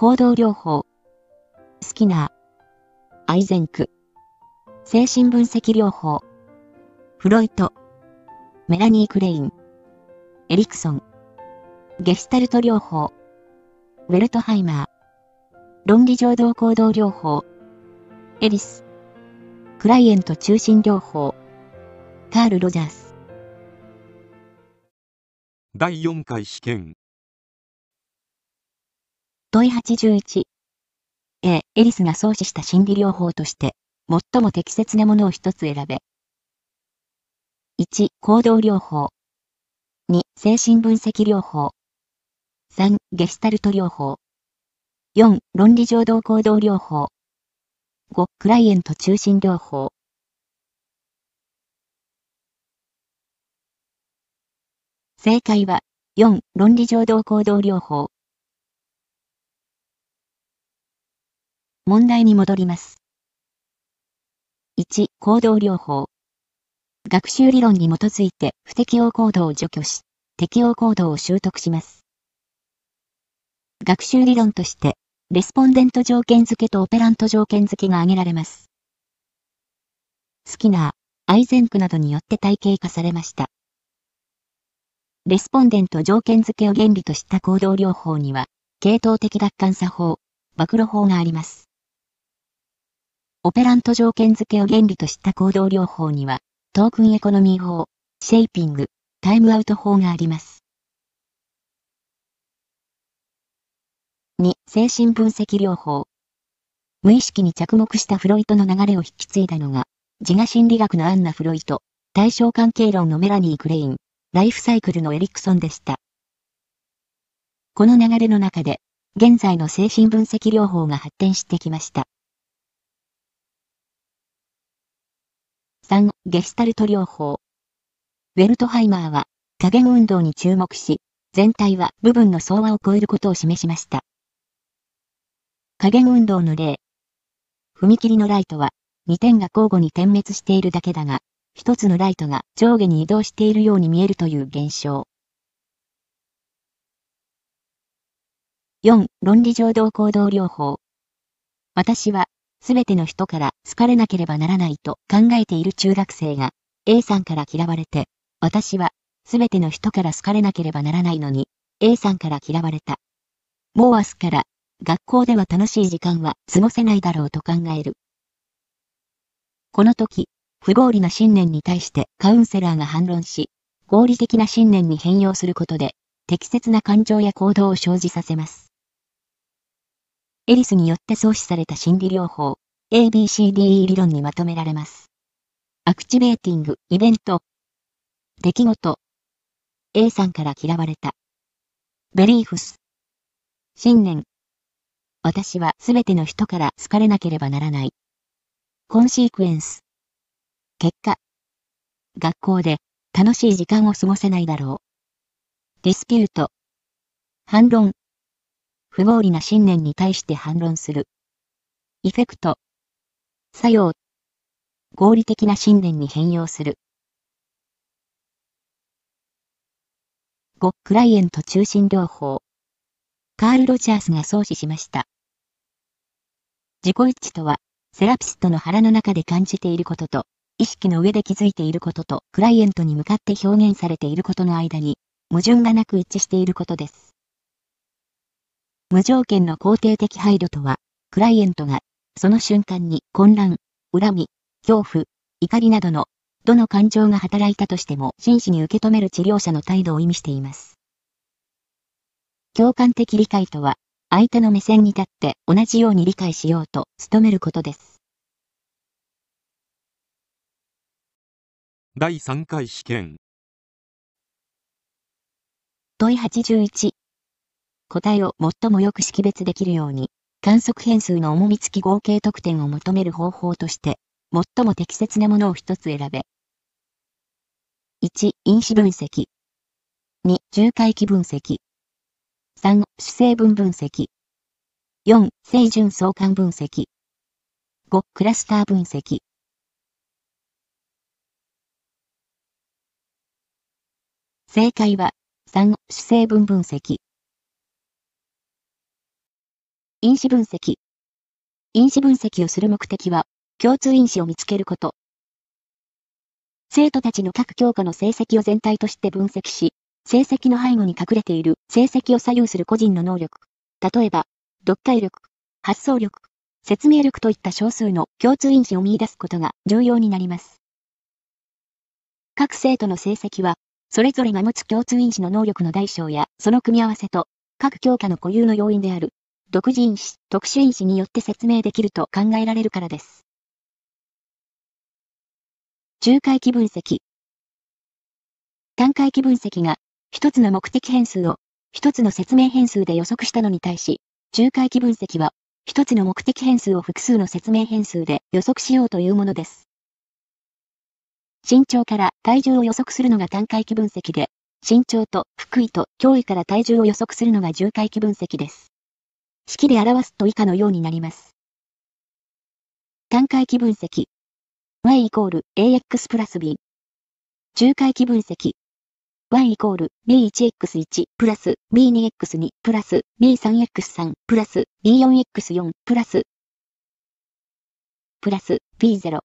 行動療法。スキナー。アイゼンク。精神分析療法。フロイト。メラニー・クレイン。エリクソン。ゲスタルト療法。ウェルトハイマー。論理情動行動療法。エリス。クライエント中心療法。カール・ロジャース。第4回試験問い81。A、エリスが創始した心理療法として、最も適切なものを一つ選べ。1、行動療法。2、精神分析療法。3、ゲスタルト療法。4、論理情動行動療法。5、クライエント中心療法。正解は、4、論理情動行動療法。問題に戻ります。1、行動療法。学習理論に基づいて不適応行動を除去し、適応行動を習得します。学習理論として、レスポンデント条件付けとオペラント条件付けが挙げられます。スキナー、アイゼンクなどによって体系化されました。レスポンデント条件付けを原理とした行動療法には、系統的脱感作法、暴露法があります。オペラント条件付けを原理とした行動療法には、トークンエコノミー法、シェイピング、タイムアウト法があります。2、精神分析療法。無意識に着目したフロイトの流れを引き継いだのが、自我心理学のアンナ・フロイト、対象関係論のメラニー・クレイン、ライフサイクルのエリクソンでした。この流れの中で、現在の精神分析療法が発展してきました。3、ゲスタルト療法。ウェルトハイマーは、加減運動に注目し、全体は部分の相和を超えることを示しました。加減運動の例。踏切のライトは、2点が交互に点滅しているだけだが、1つのライトが上下に移動しているように見えるという現象。4. 論理情動行動療法。私は、すべての人から好かれなければならないと考えている中学生が A さんから嫌われて、私はすべての人から好かれなければならないのに A さんから嫌われた。もう明日から学校では楽しい時間は過ごせないだろうと考える。この時、不合理な信念に対してカウンセラーが反論し、合理的な信念に変容することで適切な感情や行動を生じさせます。エリスによって創始された心理療法、ABCDE 理論にまとめられます。アクチベーティング、イベント、出来事、A さんから嫌われた。 Beliefs、信念、私はすべての人から好かれなければならない。 Consequence、結果、学校で楽しい時間を過ごせないだろう。 Dispute、反論、不合理な信念に対して反論する。 Effect。作用。合理的な信念に変容する。5. クライエント中心療法。カール・ロジャースが創始しました。自己一致とは、セラピストの腹の中で感じていることと、意識の上で気づいていることと、クライエントに向かって表現されていることの間に、矛盾がなく一致していることです。無条件の肯定的配慮とは、クライエントが、その瞬間に混乱、恨み、恐怖、怒りなどの、どの感情が働いたとしても真摯に受け止める治療者の態度を意味しています。共感的理解とは、相手の目線に立って同じように理解しようと努めることです。第3回試験問い81答えを最もよく識別できるように、観測変数の重み付き合計得点を求める方法として、最も適切なものを一つ選べ。1、因子分析。2、重回帰分析。3、主成分分析。4、正準相関分析。5、クラスター分析。正解は、3、主成分分析。因子分析。因子分析をする目的は、共通因子を見つけること。生徒たちの各教科の成績を全体として分析し、成績の背後に隠れている成績を左右する個人の能力。例えば、読解力、発想力、説明力といった少数の共通因子を見出すことが重要になります。各生徒の成績は、それぞれが持つ共通因子の能力の大小やその組み合わせと、各教科の固有の要因である、独自因子、特殊因子によって説明できると考えられるからです。中回帰分析。単回帰分析が、一つの目的変数を、一つの説明変数で予測したのに対し、中回帰分析は、一つの目的変数を複数の説明変数で予測しようというものです。身長から体重を予測するのが単回帰分析で、身長と福位と脅威から体重を予測するのが重回帰分析です。式で表すと以下のようになります。単回帰分析。y イコール ax プラス b。重回帰分析。y イコール b1x1 プラス b2x2 プラス b3x3 プラス b4x4 プラスプラス b0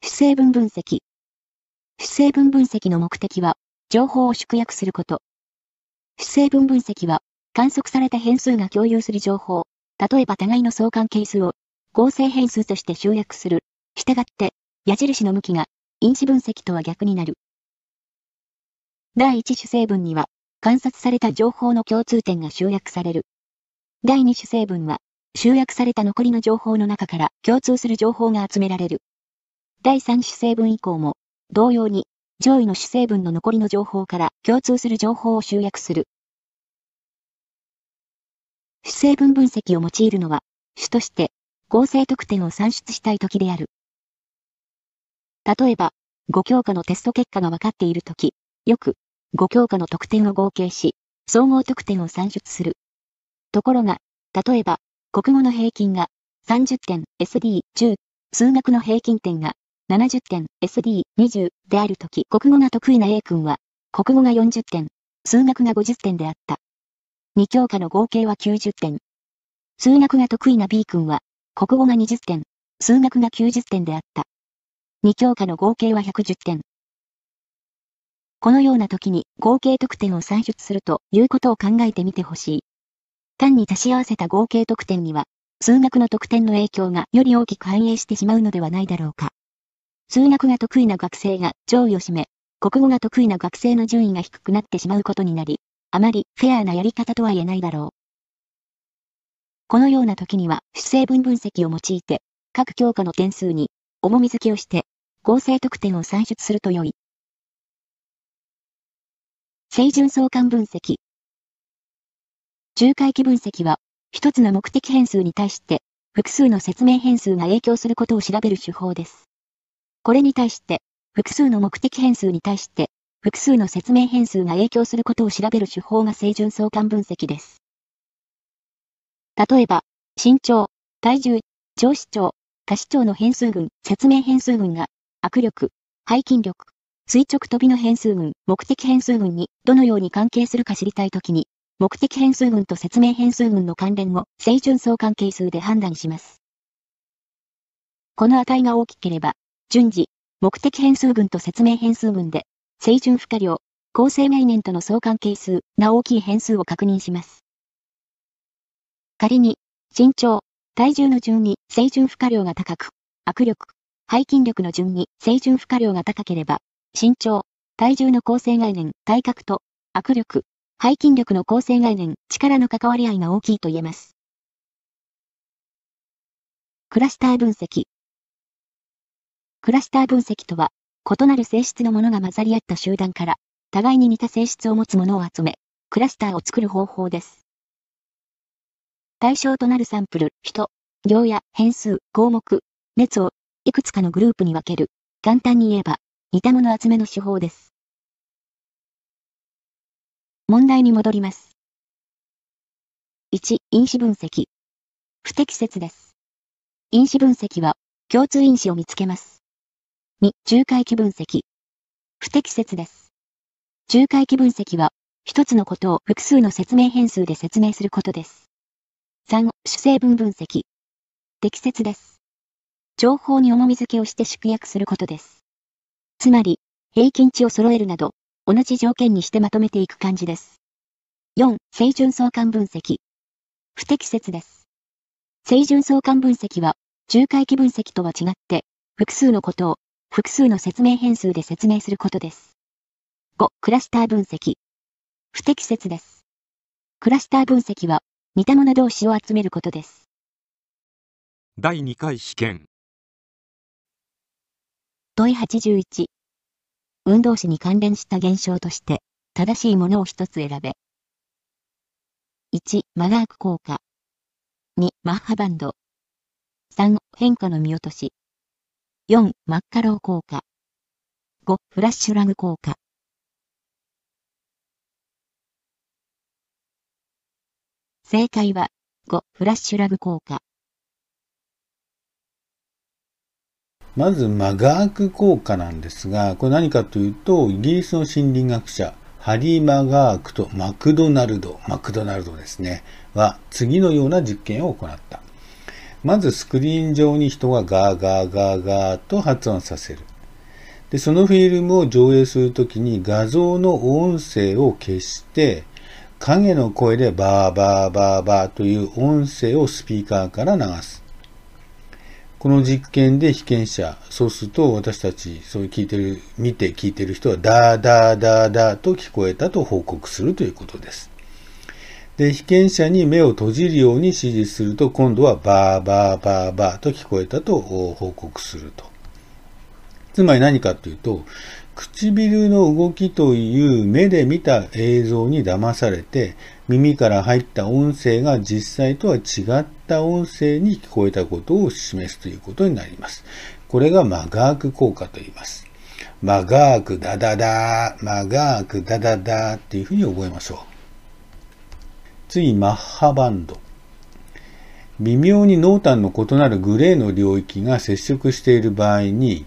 不成分分析不成分分析の目的は情報を縮約すること不成分分析は観測された変数が共有する情報例えば互いの相関係数を合成変数として集約する。したがって、矢印の向きが因子分析とは逆になる。第一種成分には、観察された情報の共通点が集約される。第二種成分は、集約された残りの情報の中から共通する情報が集められる。第三種成分以降も、同様に、上位の主成分の残りの情報から共通する情報を集約する。主成分分析を用いるのは、主として合成得点を算出したいときである。例えば、5教科のテスト結果が分かっているとき、よく、5教科の得点を合計し、総合得点を算出する。ところが、例えば、国語の平均が30点 SD10、数学の平均点が70点 SD20 であるとき、国語が得意な A 君は、国語が40点、数学が50点であった。2教科の合計は90点。数学が得意な B 君は、国語が20点、数学が90点であった。2教科の合計は110点。このような時に合計得点を算出するということを考えてみてほしい。単に足し合わせた合計得点には、数学の得点の影響がより大きく反映してしまうのではないだろうか。数学が得意な学生が上位を占め、国語が得意な学生の順位が低くなってしまうことになり、あまりフェアなやり方とは言えないだろう。このような時には、不成分分析を用いて、各教科の点数に重み付けをして、合成得点を算出すると良い。清純相関分析。中回帰分析は、一つの目的変数に対して、複数の説明変数が影響することを調べる手法です。これに対して、複数の目的変数に対して、複数の説明変数が影響することを調べる手法が清純相関分析です。例えば、身長、体重、上指長、下指長の変数群、説明変数群が握力、背筋力、垂直飛びの変数群、目的変数群にどのように関係するか知りたいときに、目的変数群と説明変数群の関連を正準相関係数で判断します。この値が大きければ、順次、目的変数群と説明変数群で、正準不可量、構成概念との相関係数が大きい変数を確認します。仮に、身長、体重の順に正準不可量が高く、握力、背筋力の順に正準不可量が高ければ、身長、体重の構成概念、体格と、握力、背筋力の構成概念、力の関わり合いが大きいと言えます。クラスター分析。クラスター分析とは、異なる性質のものが混ざり合った集団から、互いに似た性質を持つものを集め、クラスターを作る方法です。対象となるサンプル、人、行や変数、項目、列をいくつかのグループに分ける。簡単に言えば、似たもの集めの手法です。問題に戻ります。1、因子分析。不適切です。因子分析は、共通因子を見つけます。2、重回帰分析。不適切です。重回帰分析は、一つのことを複数の説明変数で説明することです。3、主成分分析。適切です。情報に重み付けをして縮約することです。つまり、平均値を揃えるなど、同じ条件にしてまとめていく感じです。4、清準相関分析。不適切です。清準相関分析は、中回帰分析とは違って、複数のことを複数の説明変数で説明することです。5、クラスター分析。不適切です。クラスター分析は、似た者同士を集めることです。第2回試験。問い81。運動詞に関連した現象として、正しいものを一つ選べ。1、マガーク効果。2、マッハバンド。3、変化の見落とし。4、マッカロー効果。5、フラッシュラグ効果。正解は、5、フラッシュラグ効果。まずマガーク効果なんですが、これ何かというと、イギリスの心理学者、ハリー・マガークとマクドナルド、マクドナルドですね、は次のような実験を行った。まずスクリーン上に人がガーガーガーガーと発音させる。で、そのフィルムを上映するときに画像の音声を消して、影の声でバーバーバーバーという音声をスピーカーから流す。この実験で被験者、そうすると私たち、そういう聞いてる、見て聞いてる人は、ダーダーダーダーと聞こえたと報告するということです。で、被験者に目を閉じるように指示すると、今度はバーバーバーバーと聞こえたと報告すると。つまり何かというと、唇の動きという目で見た映像に騙されて、耳から入った音声が実際とは違った音声に聞こえたことを示すということになります。これがマガーク効果と言います。マガークダダダー、マガークダダダーっていうふうに覚えましょう。次、マッハバンド。微妙に濃淡の異なるグレーの領域が接触している場合に、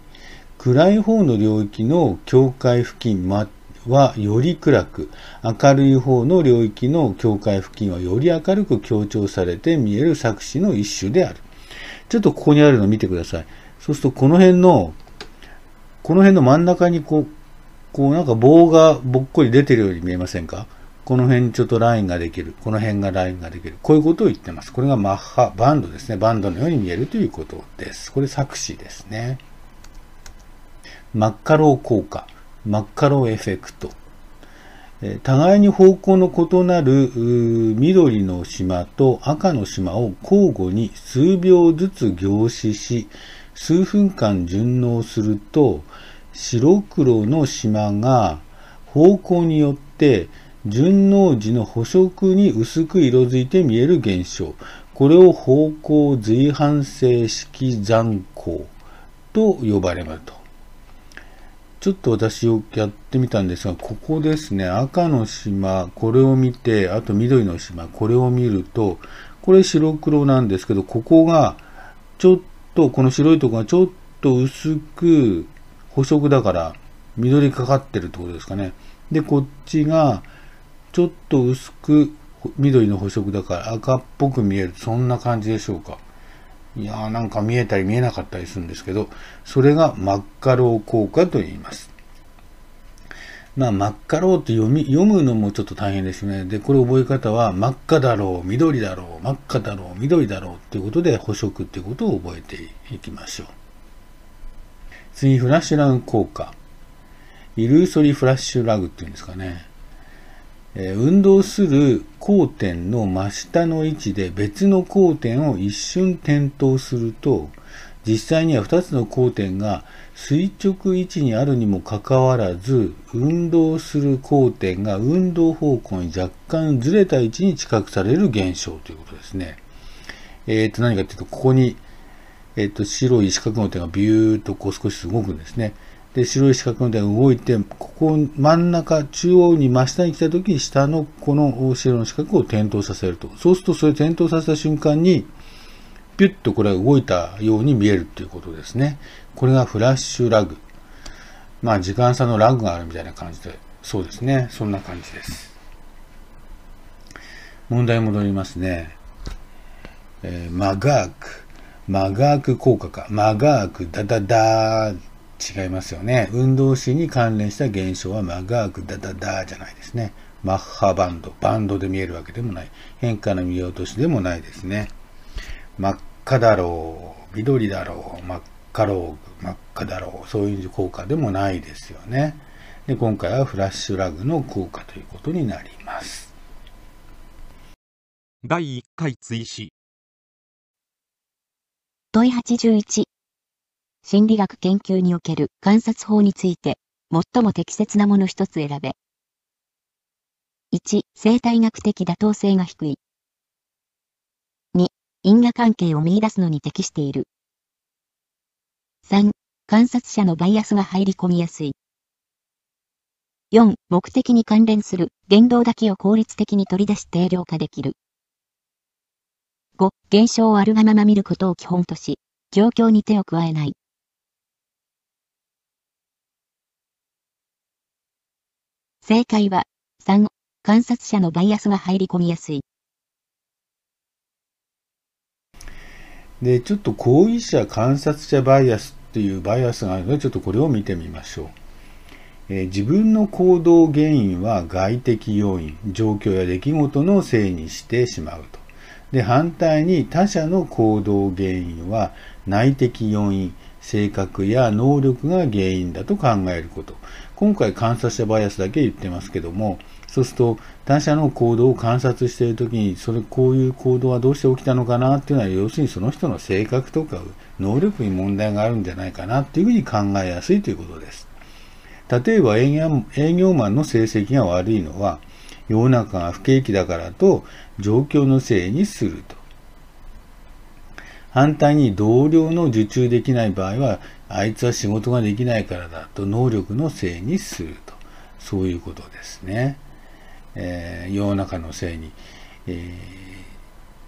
暗い方の領域の境界付近はより暗く、明るい方の領域の境界付近はより明るく強調されて見える錯視の一種である。ちょっとここにあるの見てください。そうするとこの辺の、この辺の真ん中にこう、こうなんか棒がぼっこり出てるように見えませんか？この辺にちょっとラインができる。この辺がラインができる。こういうことを言ってます。これがマッハ、バンドですね。バンドのように見えるということです。これ錯視ですね。マッカロー効果、マッカローエフェクト。互いに方向の異なる緑の島と赤の島を交互に数秒ずつ凝視し、数分間順応すると、白黒の島が方向によって順応時の補色に薄く色づいて見える現象。これを方向随反性式残光と呼ばれますと。ちょっと私よくやってみたんですが、ここですね、赤の島、これを見て、あと緑の島、これを見ると、これ白黒なんですけど、ここが、ちょっと、この白いとこがちょっと薄く、補色だから、緑かかってるってことですかね。で、こっちが、ちょっと薄く、緑の補色だから赤っぽく見える。そんな感じでしょうか。いやーなんか見えたり見えなかったりするんですけど、それがマッカロー効果と言います。まあ、マッカローって読み、読むのもちょっと大変ですね。で、これ覚え方は、真っ赤だろう、緑だろう、真っ赤だろう、緑だろうっていうことで、補色っていうことを覚えていきましょう。次、フラッシュラグ効果。イルーソリフラッシュラグっていうんですかね。え運動する交点の真下の位置で別の交点を一瞬点灯すると、実際には2つの交点が垂直位置にあるにもかかわらず、運動する交点が運動方向に若干ずれた位置に近くされる現象ということですね。えっ、ー、と、何かというと、ここに、えっ、ー、と、白い四角の点がビューっとこう少し動くんですね。で、白い四角の点が動いて、ここ真ん中、中央に真下に来た時に下のこの白の四角を点灯させると。そうすると、それ点灯させた瞬間に、ピュッとこれが動いたように見えるということですね。これがフラッシュラグ。まあ、時間差のラグがあるみたいな感じで、そうですね。そんな感じです。問題戻りますね。えー、マガーク。マガーク効果か。マガークダダダー。違いますよね。運動詞に関連した現象はマガークダダダーじゃないですね。マッハバンド。バンドで見えるわけでもない。変化の見落としでもないですね。真っ赤だろう。緑だろう。真っ赤ろう。真っ赤だろう。そういう効果でもないですよね。で、今回はフラッシュラグの効果ということになります。第1回追試問い81心理学研究における観察法について最も適切なもの一つ選べ。1、生態学的妥当性が低い。2、因果関係を見出すのに適している。3、観察者のバイアスが入り込みやすい。4、目的に関連する言動だけを効率的に取り出し定量化できる。5、現象をあるがまま見ることを基本とし、状況に手を加えない。正解は、3、観察者のバイアスが入り込みやすい。で、ちょっと行為者観察者バイアスっていうバイアスがあるので、ちょっとこれを見てみましょう。えー、自分の行動原因は外的要因、状況や出来事のせいにしてしまうと。で、反対に他者の行動原因は内的要因、性格や能力が原因だと考えること。今回観察者バイアスだけ言ってますけども、そうすると他者の行動を観察しているときに、それ、こういう行動はどうして起きたのかなっていうのは、要するにその人の性格とか能力に問題があるんじゃないかなっていうふうに考えやすいということです。例えば営業マンの成績が悪いのは、世の中が不景気だからと状況のせいにすると。反対に同僚の受注できない場合は、あいつは仕事ができないからだと能力のせいにすると。そういうことですね。えー、世の中のせいに。えー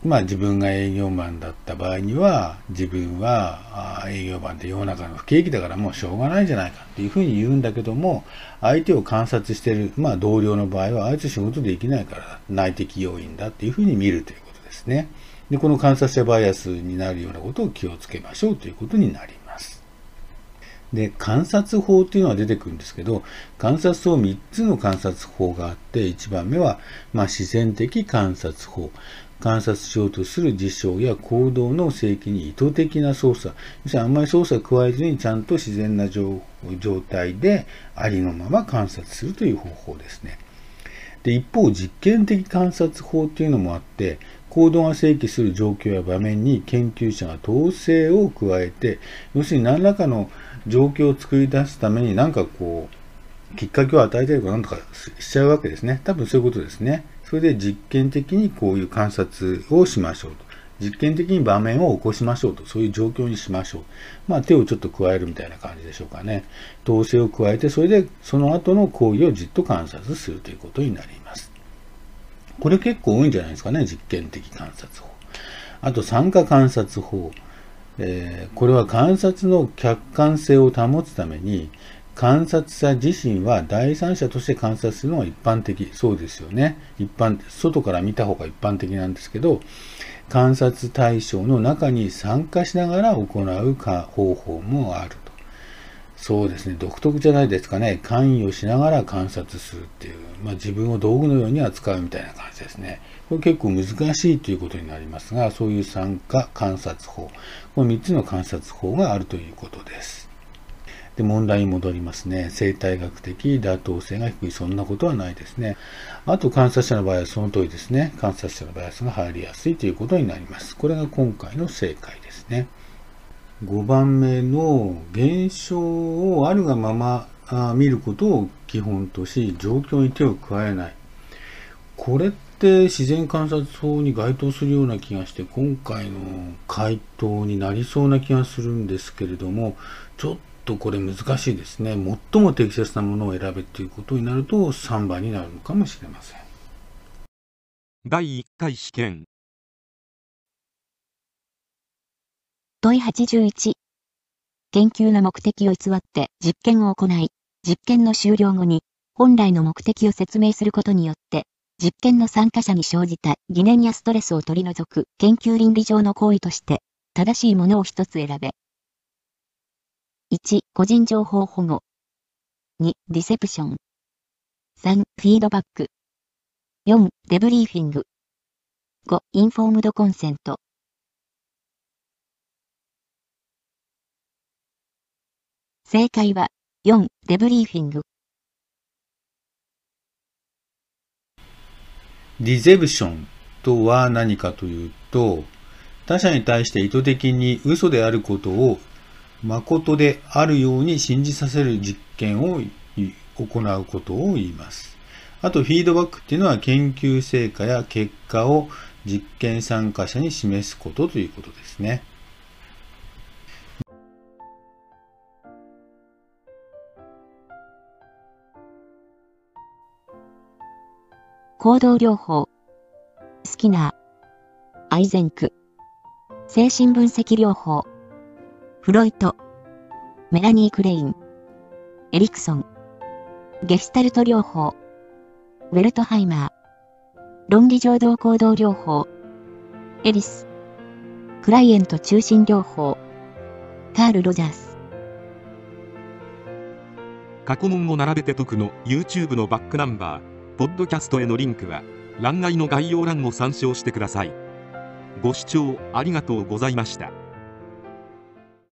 まあ自分が営業マンだった場合には、自分は営業マンで世の中の不景気だからもうしょうがないじゃないかっていうふうに言うんだけども、相手を観察している、まあ同僚の場合は、あいつ仕事できないから内的要因だっていうふうに見るということですね。で、この観察者バイアスになるようなことを気をつけましょうということになります。で、観察法っていうのは出てくるんですけど、観察法3つの観察法があって、1番目は、まあ、自然的観察法。観察しようとする事象や行動の正規に意図的な操作。要するにあんまり操作を加えずにちゃんと自然な状態でありのまま観察するという方法ですね。で、一方、実験的観察法っていうのもあって、行動が正規する状況や場面に研究者が統制を加えて、要するに何らかの状況を作り出すために何かこう、きっかけを与えたりとか何とかしちゃうわけですね。多分そういうことですね。それで実験的にこういう観察をしましょうと。実験的に場面を起こしましょうと。そういう状況にしましょう。まあ手をちょっと加えるみたいな感じでしょうかね。統制を加えて、それでその後の行為をじっと観察するということになります。これ結構多いんじゃないですかね。実験的観察法。あと参加観察法。えー、これは観察の客観性を保つために、観察者自身は第三者として観察するのが一般的。そうですよね。一般、外から見た方が一般的なんですけど、観察対象の中に参加しながら行うか方法もある。そうですね。独特じゃないですかね。関与しながら観察するっていう。まあ、自分を道具のように扱うみたいな感じですね。これ結構難しいということになりますが、そういう参加観察法。この3つの観察法があるということです。で、問題に戻りますね。生態学的妥当性が低い。そんなことはないですね。あと、観察者の場合はその通りですね。観察者のバイアスが入りやすいということになります。これが今回の正解ですね。5番目の現象をあるがまま見ることを基本とし、状況に手を加えない。これって自然観察法に該当するような気がして、今回の回答になりそうな気がするんですけれども、ちょっとこれ難しいですね。最も適切なものを選べということになると3番になるのかもしれません。第1回試験問い81研究の目的を偽って実験を行い、実験の終了後に本来の目的を説明することによって実験の参加者に生じた疑念やストレスを取り除く研究倫理上の行為として、正しいものを一つ選べ。1、個人情報保護。2、ディセプション。3、フィードバック。4、デブリーフィング。5、インフォームドコンセント。正解は、4、デブリーフィング。ディゼプションとは何かというと、他者に対して意図的に嘘であることを誠であるように信じさせる実験を行うことを言います。あと、フィードバックっていうのは研究成果や結果を実験参加者に示すことということですね。行動療法。スキナー。アイゼンク。精神分析療法。フロイト。メラニー・クレイン。エリクソン。ゲスタルト療法。ウェルトハイマー。論理情動行動療法。エリス。クライエント中心療法。カール・ロジャース。過去問を並べて解くの YouTube のバックナンバー。ポッドキャストへのリンクは欄外の概要欄を参照してください。ご視聴ありがとうございました。